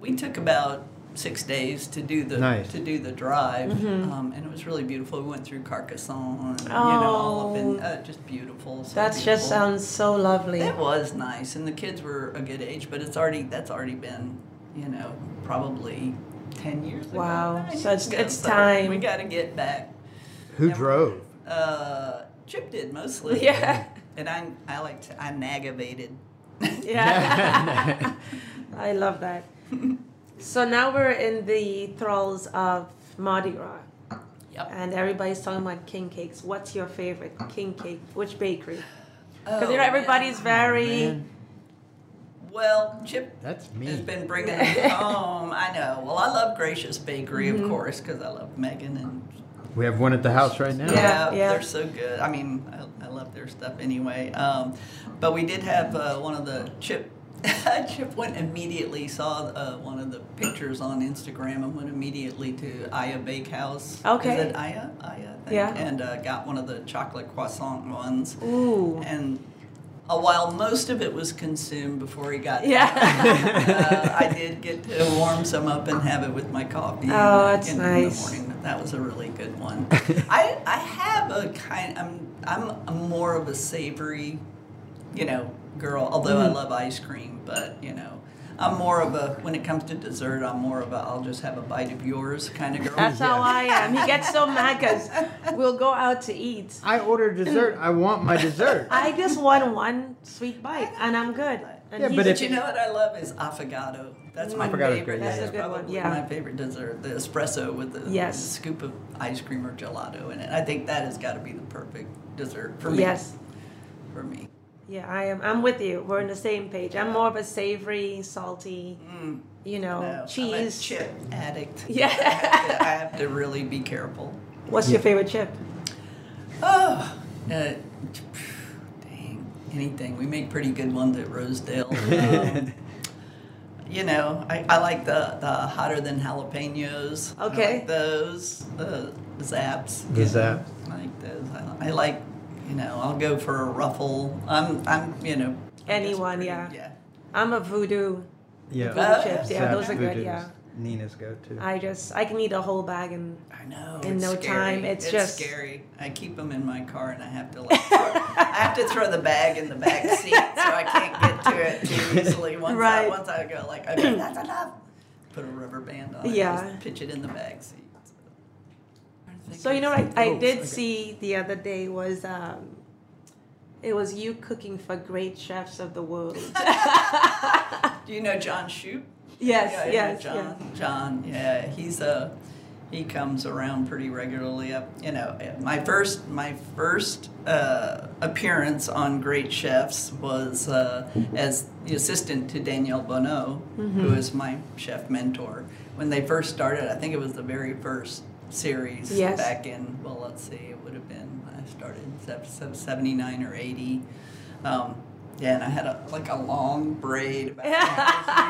we took about six days to do the Nice. to do the drive, Mm-hmm. um, and it was really beautiful. We went through Carcassonne, and, you know, all up in Oh. uh, just beautiful. So That just sounds so lovely. It was nice, and the kids were a good age, but it's already that's already been, you know, probably ten years ago. Wow. nine So it's- ago. it's So time. We got to get back. who Yeah. drove? Uh, Chip did mostly. Yeah. And I I like to I nagavated. Yeah. I love that. So now we're in the thralls of Mardi Gras. Yep. And everybody's talking about king cakes. What's your favorite king cake? Which bakery? Because Oh, you know everybody's very Man, Well, Chip that's me. has been bringing them home. I know. Well, I love Gracious Bakery, Mm-hmm. of course, because I love Megan and We have one at the house right now. Yeah, yeah. they're so good. I mean, I, I love their stuff anyway. Um, but we did have uh, one of the Chip. Chip went immediately saw uh, one of the pictures on Instagram and went immediately to Aya Bakehouse. Okay. Is it Aya? Aya. Yeah. And uh, got one of the chocolate croissant ones. Ooh. And uh, while most of it was consumed before he got Yeah. uh, I did get to warm some up and have it with my coffee. Oh, in- that's in, nice. the morning. That was a really good one. I I have a kind. I'm I'm more of a savory, you know, girl. Although Mm-hmm. I love ice cream, but you know. I'm more of a when it comes to dessert. I'm more of a I'll just have a bite of yours kind of girl. That's how I am. He gets so mad because we'll go out to eat. I order dessert. I want my dessert. I just want one sweet bite and I'm good. And Yeah, but But if- you know what I love is affogato. That's my Affogado's favorite. great, yeah, That's yeah. A good one, probably yeah. my favorite dessert. The espresso with the, Yes. the scoop of ice cream or gelato in it. I think that has got to be the perfect dessert for me. Yes. For me. Yeah, I am. I'm with you. We're on the same page. I'm more of a savory, salty, you know, No, I'm a cheese. chip addict. Yeah. I have, to, I have to really be careful. What's your favorite chip? Oh, uh, dang, anything. We make pretty good ones at Rosedale. Um, you know, I, I like the, the hotter than jalapenos. I Okay. like those. The Zapp's. The Zapp's. I like those. I, I like, you know, I'll go for a ruffle. I'm, I'm, you know. Anyone, pretty- yeah. Yeah. I'm a voodoo. Yeah. Voodoo Oh, chips. Yeah, those are good. Voodoo's Yeah. Nina's go-to. I just I can eat a whole bag and I know. In it's no scary. time, it's just- scary. I keep them in my car, and I have to like, throw, I have to throw the bag in the back seat, so I can't get to it too easily. Once I once I go like, okay, that's enough. Put a rubber band on it. Yeah. Just pitch it in the back seat. So, So you know what I, I Oh, did okay. see the other day was um, it was you cooking for great chefs of the world. Do you know John Shoup? yes, Yeah, I know yes, John. John, yeah, he's a he comes around pretty regularly. Up, you know, my first my first uh, appearance on Great Chefs was uh, as the assistant to Daniel Bonnot, Mm-hmm. who is my chef mentor. When they first started, I think it was the very first series Yes. back in well, let's see, it would have been I started in seventy nine or eighty. Um, yeah, and I had a like a long braid about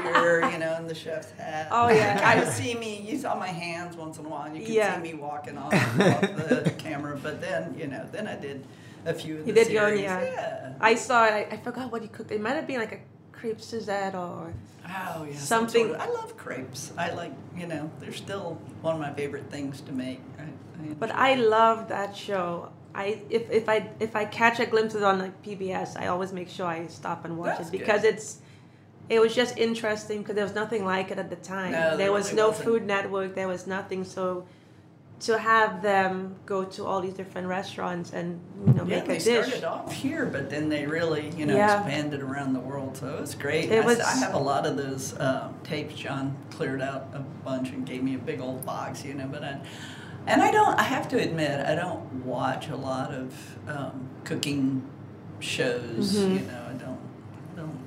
here, you know, in the chef's hat. Oh, yeah. you kind of see me. You saw my hands once in a while. and You can Yeah. see me walking off, off the camera. But then, you know, then I did a few of You the did series. yeah. yeah. I saw it. I, I forgot what you cooked. It might have been like a crepe Suzette or Oh yeah. Something- sort of- I love crepes. I like, you know, they're still one of my favorite things to make. I, I But I love that show. I if, if I if I catch a glimpse of it on like PBS, I always make sure I stop and watch That's it because good. it's it was just interesting because there was nothing like it at the time. No, there there was really no wasn't. Food Network. There was nothing. So to have them go to all these different restaurants and you know Yeah, make they a dish. started off here, but then they really, you know, Yeah. expanded around the world. So it was great. It I, was- I have a lot of those um, tapes. John cleared out a bunch and gave me a big old box, you know. But I, and I don't. I have to admit, I don't watch a lot of um, cooking shows. Mm-hmm. You know, I don't. I don't.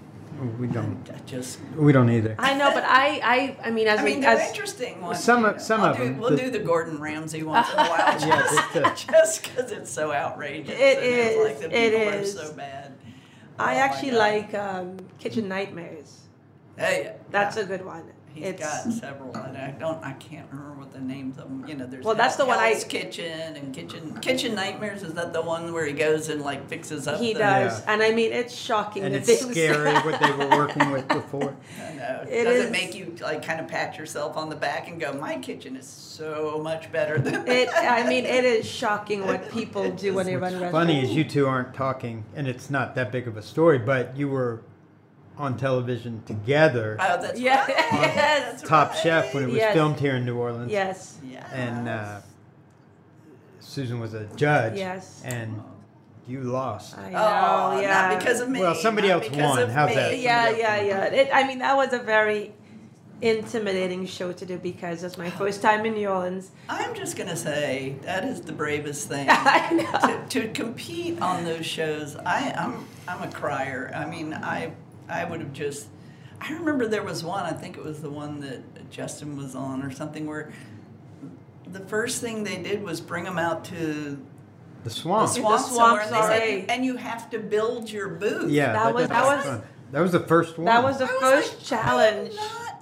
We don't. I just. We don't either. I know, but I I I mean as I mean, a- they're as interesting ones. Some of- some I'll of do, them. We'll The- do the Gordon Ramsay once in a while, just just to- just because it's so outrageous. It and it's Like the it people is. are so bad. I Oh actually God. like um, Kitchen Nightmares. Hey, That's yeah. a good one. He's It's- got several, and I don't, I can't remember what the names of them. You know, there's Well, that's the one I- Kitchen and Kitchen Kitchen Nightmares. Is that the one where he goes and like fixes up? He the, does, and I mean it's shocking. And the it's things- scary what they were working with before. I know. It Does is- it make you like kind of pat yourself on the back and go, "My kitchen is so much better than It. I mean, it is shocking what people do when they run restaurants. Funny is you two aren't talking, and it's not that big of a story, but you were on television together, Oh, that's Yeah, right. yes, Top right. Chef, when it was Yes. filmed here in New Orleans. yes, Yes. And uh, Susan was a judge. Yes. And you lost. I know. Oh, yeah, not because of me. Well, somebody not else won. of How's me. that? yeah, yeah, yeah. It, I mean, that was a very intimidating show to do because it's my first time in New Orleans. I'm just gonna say that is the bravest thing I know. to, to compete on those shows. I, I'm I'm a crier. I mean, I I would have just. I remember there was one. I think it was the one that Justin was on or something where the first thing they did was bring them out to The the swamp. swamp, swamp, and, they sorry. said, and you have to build your booth. Yeah, That was- that was- fun. That was the first one. That was the I was first like, challenge. I'm not,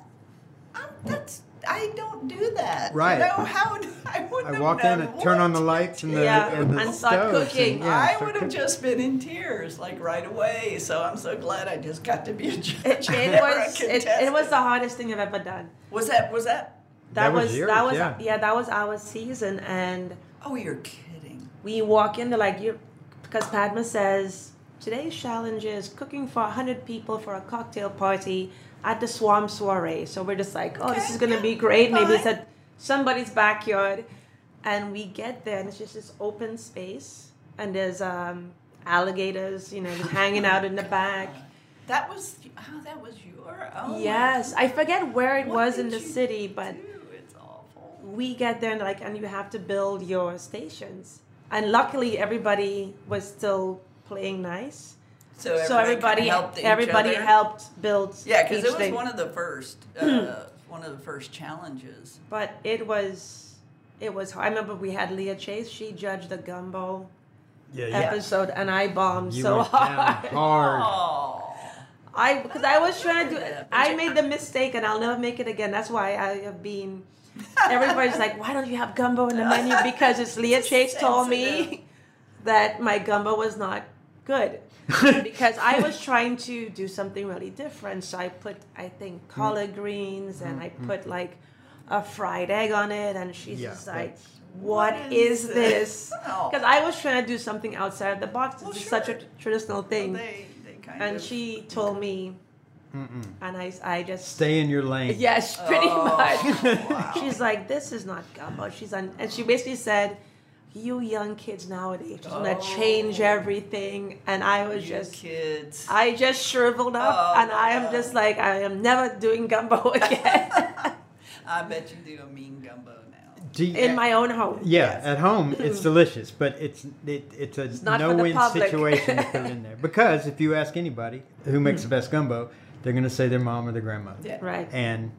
I'm, that's I don't do that. Right. You know how would- I wouldn't I have walk in and turn on the lights and the, Yeah, and the and start cooking. And, yeah, I start would have cooking. just been in tears like right away. So I'm so glad I just got to be a judge. It, it was it, it was the hardest thing I've ever done. Was that was that? That, That was was, yours, that was yeah. yeah. that was our season, and Oh, you're kidding. we walk in. They're like you, because Padma says today's challenge is cooking for hundred people for a cocktail party at the Swamp Soiree. So we're just like, oh, this is gonna yeah, be great. Maybe it's fine. at somebody's backyard, and we get there, and it's just this open space, and there's um, alligators, you know, just hanging out in the back. That was oh, that was your. Oh Yes, I forget where it What was in the city, but do? It's awful. we get there and like, and you have to build your stations. And luckily, everybody was still playing nice. So everybody, so everybody, helped everybody helped build. Yeah, because it was thing. one of the first, uh, one of the first challenges. But it was, it was. I remember we had Leah Chase. She judged the gumbo yeah, yeah. episode, and I bombed You so hard. hard. Oh, I because I was trying to do. I made the mistake, and I'll never make it again. That's why I have been. Everybody's like, why don't you have gumbo in the menu? Because it's Leah Chase told me that my gumbo was not good. because I was trying to do something really different. So I put, I think, mm. collard greens, and I mm-hmm. put like a fried egg on it, and she's Yeah, just like, "What What is is this?" this? Oh. Because I was trying to do something outside of the box. It's Well, just such a traditional thing. they, they kind and of. she told me, and I, I just Stay in your lane. Yes, pretty Oh, much. She's like, this is not gumbo. She's on, and she basically said, you young kids nowadays just want to oh. change everything. And I was you just, kids. I just shriveled up, Oh, and I am just like, I am never doing gumbo again I bet you do a mean gumbo now. You- in my own home. Yeah, at home it's mm. delicious, but it's it, it's a not for the no-win public. situation to put it in there. Because if you ask anybody who makes the mm. best gumbo, they're going to say their mom or their grandmother, Yeah. Right. and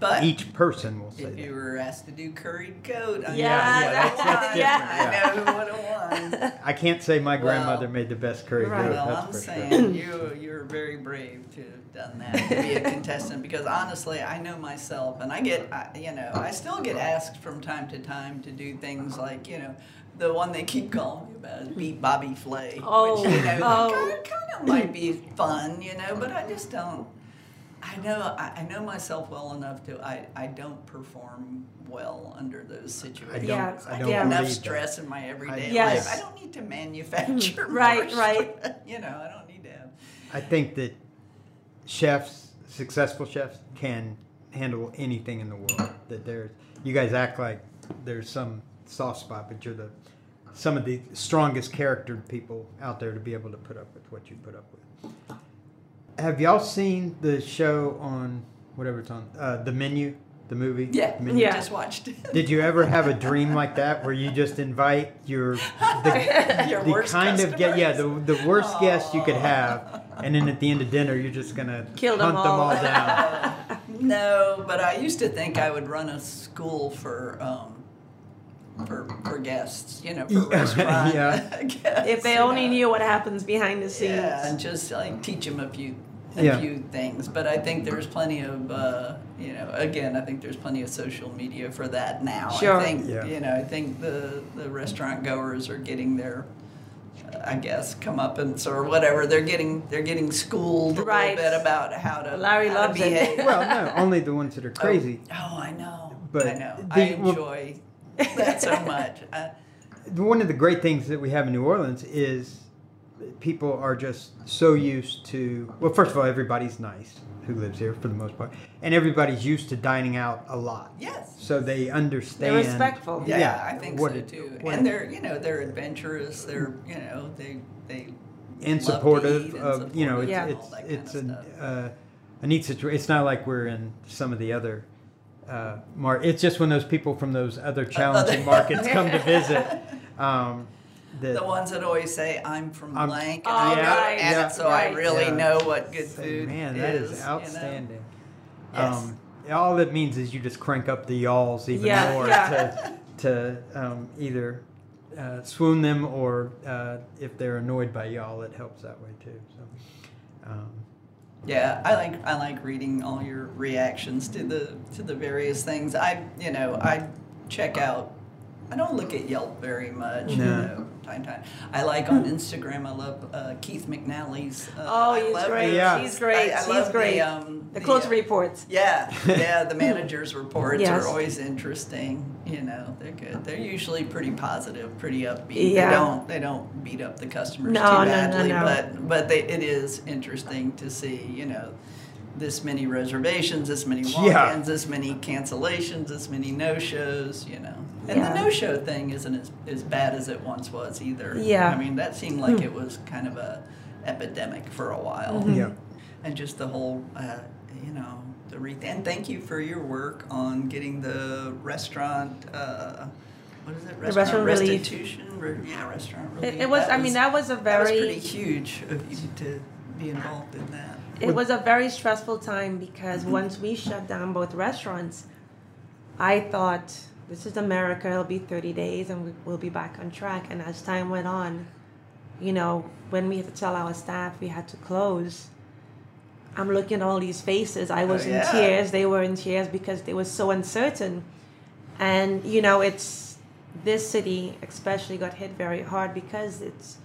But each person will say if that. you were asked to do curried goat, I Yeah, know who that's- that's won. different, yeah. I know who would have won. I can't say my grandmother Well, made the best curry Right. goat. Well, that's I'm for saying sure. you you're very brave to have done that to be a contestant because honestly, I know myself, and I get I, you know I still get asked from time to time to do things like you know. The one they keep calling me about is beat Bobby Flay, Oh, which you know oh. kind of might be fun, you know, but I just don't. I know I, I know myself well enough to I, I don't perform well under those situations. Yeah, I I get don't enough believe that. stress in my everyday Yes. life. I don't need to manufacture. Right, more right. stress. You know, I don't need to have. I think that chefs, successful chefs, can handle anything in the world. That there's, you guys act like there's some soft spot, but you're the some of the strongest charactered people out there to be able to put up with what you put up with. Have y'all seen the show on whatever it's on, uh, the menu, the movie? Yeah, Menu? Yeah. just watched it. Did you ever have a dream like that where you just invite your the, Your the worst kind of get yeah the, the worst guests you could have, and then at the end of dinner you're just gonna Kill them hunt them all. all down. No, but I used to think I would run a school for um, for for guests. You know, for restaurant yeah. guests. If they you only know. knew what happens behind the scenes. Yeah, and just like teach them a few a Yeah. few things, but I think there's plenty of, uh, you know, again, I think there's plenty of social media for that now. Sure. I think, Yeah. you know, I think the, the restaurant goers are getting their, uh, I guess, comeuppance or whatever. They're getting they're getting schooled a little bit about how to Larry how to loves it. well, no, only the ones that are crazy. Oh, I know. But I know. the- I well- enjoy that so much. Uh, one of the great things that we have in New Orleans is people are just so used to. Well, first of all, everybody's nice who lives here for the most part, and everybody's used to dining out a lot. yes. So they understand. They're respectful. Yeah, I think what so it- too. And they're you know they're adventurous. They're you know they they and supportive and of you know it's Yeah. it's it's uh, a neat situation. It's not like we're in some of the other. Uh, mar- it's just when those people from those other challenging markets come to visit. Um, that, the ones that always say I'm from I'm- blank Oh, and I go right, and yeah, so I really Yeah. know what good say, food man, is. that you know? outstanding. Yes. Um, all that means is you just crank up the y'alls even Yeah, more yeah. to to um, either uh, swoon them or uh, if they're annoyed by y'all, it helps that way too. So. Um, Yeah, I like I like reading all your reactions to the to the various things. I you know I check out. I don't look at Yelp very much. You know, time time. I like on Instagram. I love uh, Keith McNally's. Uh, Oh, I he's love great. Yeah. He's great. I, I he's love great. The, um, the close uh, reports. Yeah, yeah. The managers' reports Yes. are always interesting. You know, they're good. They're usually pretty positive, pretty upbeat. Yeah. They don't they don't beat up the customers No, too no, no, badly, no. but but they, it is interesting to see. You know, this many reservations, this many walk-ins, Yeah. this many cancellations, this many no-shows. You know, and Yeah. the no-show thing isn't as, as bad as it once was either. Yeah. I mean, that seemed like it was kind of a epidemic for a while Mm-hmm. yeah. and just the whole, uh, you know, the re- and thank you for your work on getting the restaurant. Uh, what is it? restaurant relief. restitution. Re- yeah, restaurant relief. It, it was. I mean, that was a that was very. pretty huge of you to be involved in that. It was a very stressful time because Mm-hmm. once we shut down both restaurants, I thought this is America. It'll be 30 days and we, we'll be back on track. And as time went on, you know, when we had to tell our staff we had to close, I'm looking at all these faces. I was Oh, in tears. They were in tears because they were so uncertain. And you know, it's this city especially got hit very hard because it's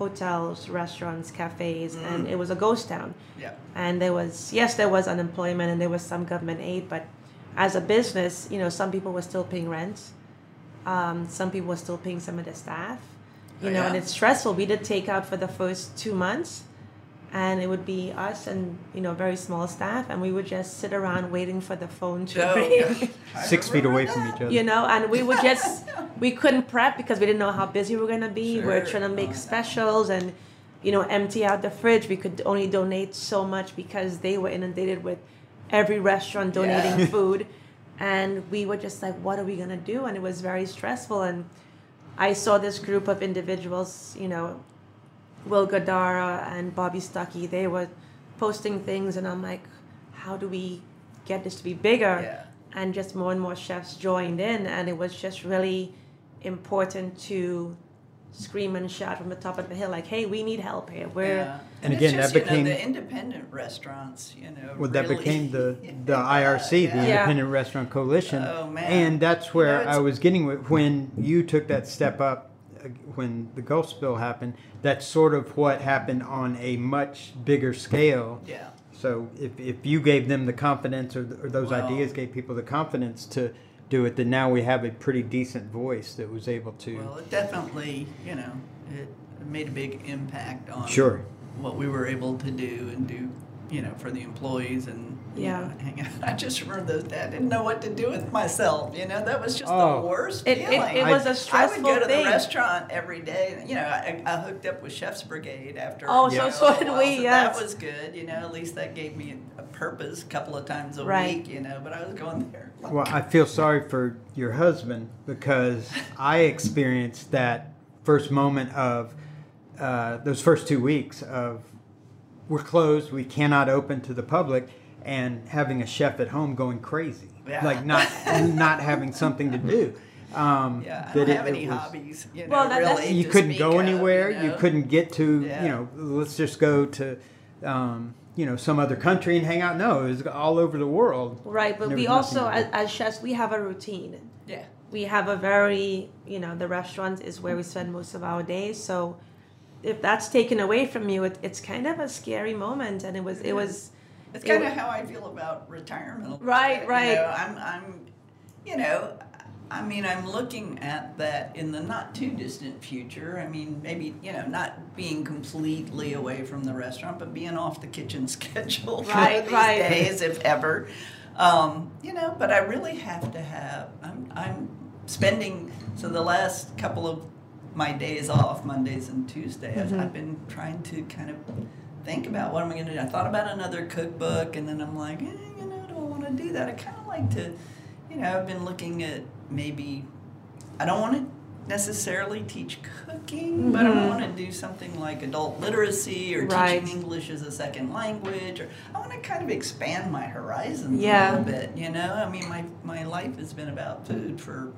hotels, restaurants, cafes, and it was a ghost town. Yeah. and there was yes there was unemployment and there was some government aid but as a business you know some people were still paying rent. Um, some people were still paying some of the staff. You Oh, know and it's stressful. We did take out for the first two months and it would be us and you know very small staff and we would just sit around waiting for the phone to Oh, ring. Six feet remember away from each other. you know and we would just we couldn't prep because we didn't know how busy we were going to be. We are trying to Oh, make know. specials and you know empty out the fridge. We could only donate so much because they were inundated with every restaurant donating Yeah. food. And we were just like what are we going to do? And it was very stressful. And i saw this group of individuals you know will guidara and bobby stuckey they were posting things and i'm like how do we get this to be bigger Yeah. and just more and more chefs joined in and it was just really important to scream and shout from the top of the hill like hey we need help here we're Yeah. And it's again, just, that you know, became- the independent restaurants. You know, Well, that really- became the the IRC, the yeah. Yeah. Independent Restaurant Coalition, Oh, man. and that's You where know, I was getting with when you took that step up when the Gulf spill happened. That's sort of what happened on a much bigger scale. Yeah. So if, if you gave them the confidence, or, or those Well- ideas gave people the confidence to do it, then now we have a pretty decent voice that was able to. Well, it definitely, you know, it made a big impact on Sure. what we were able to do and do, you know, for the employees and Yeah. know, hang out. I just remember those days. I didn't know what to do with myself. You know, that was just Oh. the worst It- it- feeling. it was a I would stressful go to thing. the restaurant every day. You know, I, I hooked up with Chef's Brigade after. Oh, you so- know, so did while, we, so yes. That was good. You know, at least that gave me a purpose a couple of times a Right. week. You know, but I was going there. Well, I feel sorry for your husband because I experienced that first moment of uh, those first two weeks of we're closed, we cannot open to the public, and having a chef at home going crazy, Yeah. like not not having something to do. Um, Yeah, I don't have it any was- hobbies. You know, Well, that- that's- really. You couldn't go anywhere. you You, know? couldn't get to. Yeah. You know, let's just go to um, you know some other country and hang out. No, it's all over the world. Right, but There we also, as, as chefs, we have a routine. Yeah. We have a very, you know, the restaurant is where we spend most of our days. So if that's taken away from you, it, it's kind of a scary moment. And it was, it was. It's kind of how I feel about retirement. Right, right. You know, I'm, I'm, you know, I mean, I'm looking at that in the not too distant future. I mean, maybe you know, not being completely away from the restaurant, but being off the kitchen schedule for Right, these right. days, if ever. Um, you know, but I really have to have. I'm, I'm spending so the last couple of my days off, Mondays and Tuesdays, Mhm. I've been trying to kind of think about what am I going to do. I thought about another cookbook, and then I'm like, eh, you know, do I want to do that? I kind of like to, you know, I've been looking at maybe. I don't want to necessarily teach cooking, but I Mhm. want to do something like adult literacy or Right. teaching English as a second language, or I want to kind of expand my horizons Yeah. a little bit. You know, I mean, my my life has been about food for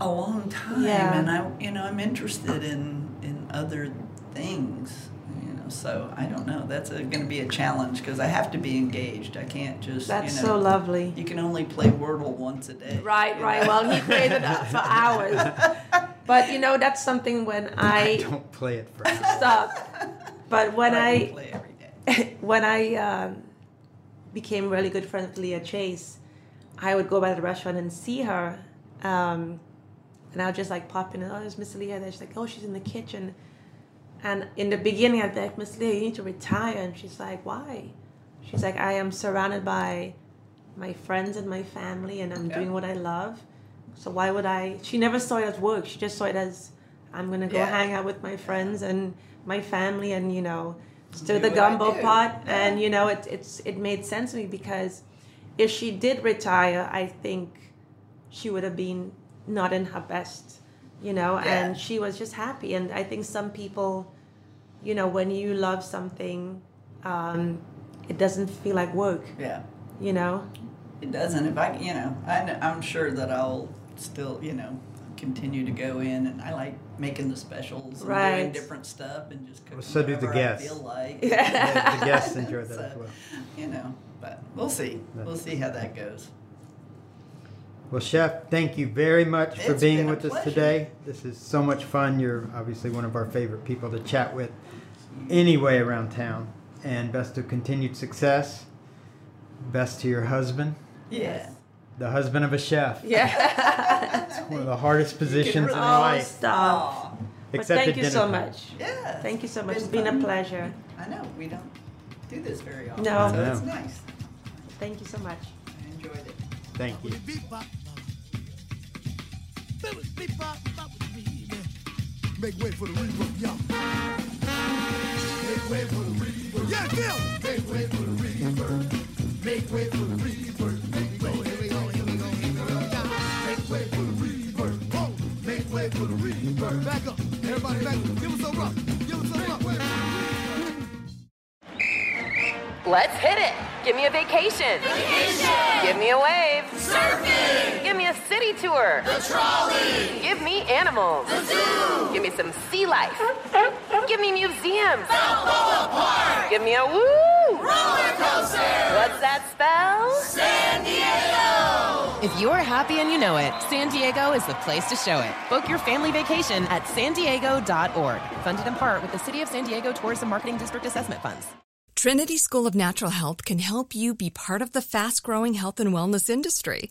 a long time, Yeah. and I, you know, I'm interested in in other things. You know, so I don't know. That's going to be a challenge because I have to be engaged. I can't just. That's you know, so lovely. You can only play Wordle once a day. Right, right. know? Well, he played it for hours. But you know, that's something when I don't play it for stop. But when I I, play every day. when I um, became really good friends with Leah Chase, I would go by the restaurant and see her, um, and I would just like pop in and oh, there's Miss Leah there. She's like, oh, she's in the kitchen. And in the beginning, I'd be like, Miss Leah, you need to retire. And she's like, why? She's like, I am surrounded by my friends and my family, and I'm Yeah. doing what I love. So why would I? She never saw it as work. She just saw it as I'm gonna go Yeah. hang out with my friends and my family, and you know, stir the gumbo pot. Yeah. And you know, it it's it made sense to me because if she did retire, I think she would have been not in her best, you know. And she was just happy. And I think some people, you know, when you love something, um, it doesn't feel like work, Yeah. you know. It doesn't. If I, you know, I, I'm sure that I'll still, you know, continue to go in, and I like making the specials and Right. doing different stuff and just cooking Well, so do the whatever I guests. feel like. Yeah, the guests enjoy that as well. You know, but we'll see. We'll see how that goes. Well, Chef, thank you very much for It's being with us today. This is so much fun. You're obviously one of our favorite people to chat with anyway around town. And best of continued success. Best to your husband, Yes. the husband of a chef. Yeah. It's one of the hardest positions in oh, life. stop. But thank you so time. much. Yeah. Thank you so much. been It's been a pleasure. I know we don't do this very often. No. So it's nice. Thank you so much. I enjoyed it. Thank you. Make way for the reaper, y'all. Make way for the reaper. Yeah, Bill. Make way for the reaper. Make way for the reaper. Here we here we go, here we go, here we go. Make way for the reaper. Whoa. Make way for the reaper. Back up. Everybody back up. Give us a rock. Give us a rock. Let's hit it. Give me a vacation. Give me a wave. Surfing. Give me a city tour. The trolley. Give me animals. The zoo. Give me some sea life. Give me museums. Balboa Park. Give me a woo. Roller coaster. What's that spell? San Diego. If you're happy and you know it, San Diego is the place to show it. Book your family vacation at san diego.org. Funded in part with the City of San Diego Tourism Marketing District Assessment Funds. Trinity School of Natural Health can help you be part of the fast growing health and wellness industry.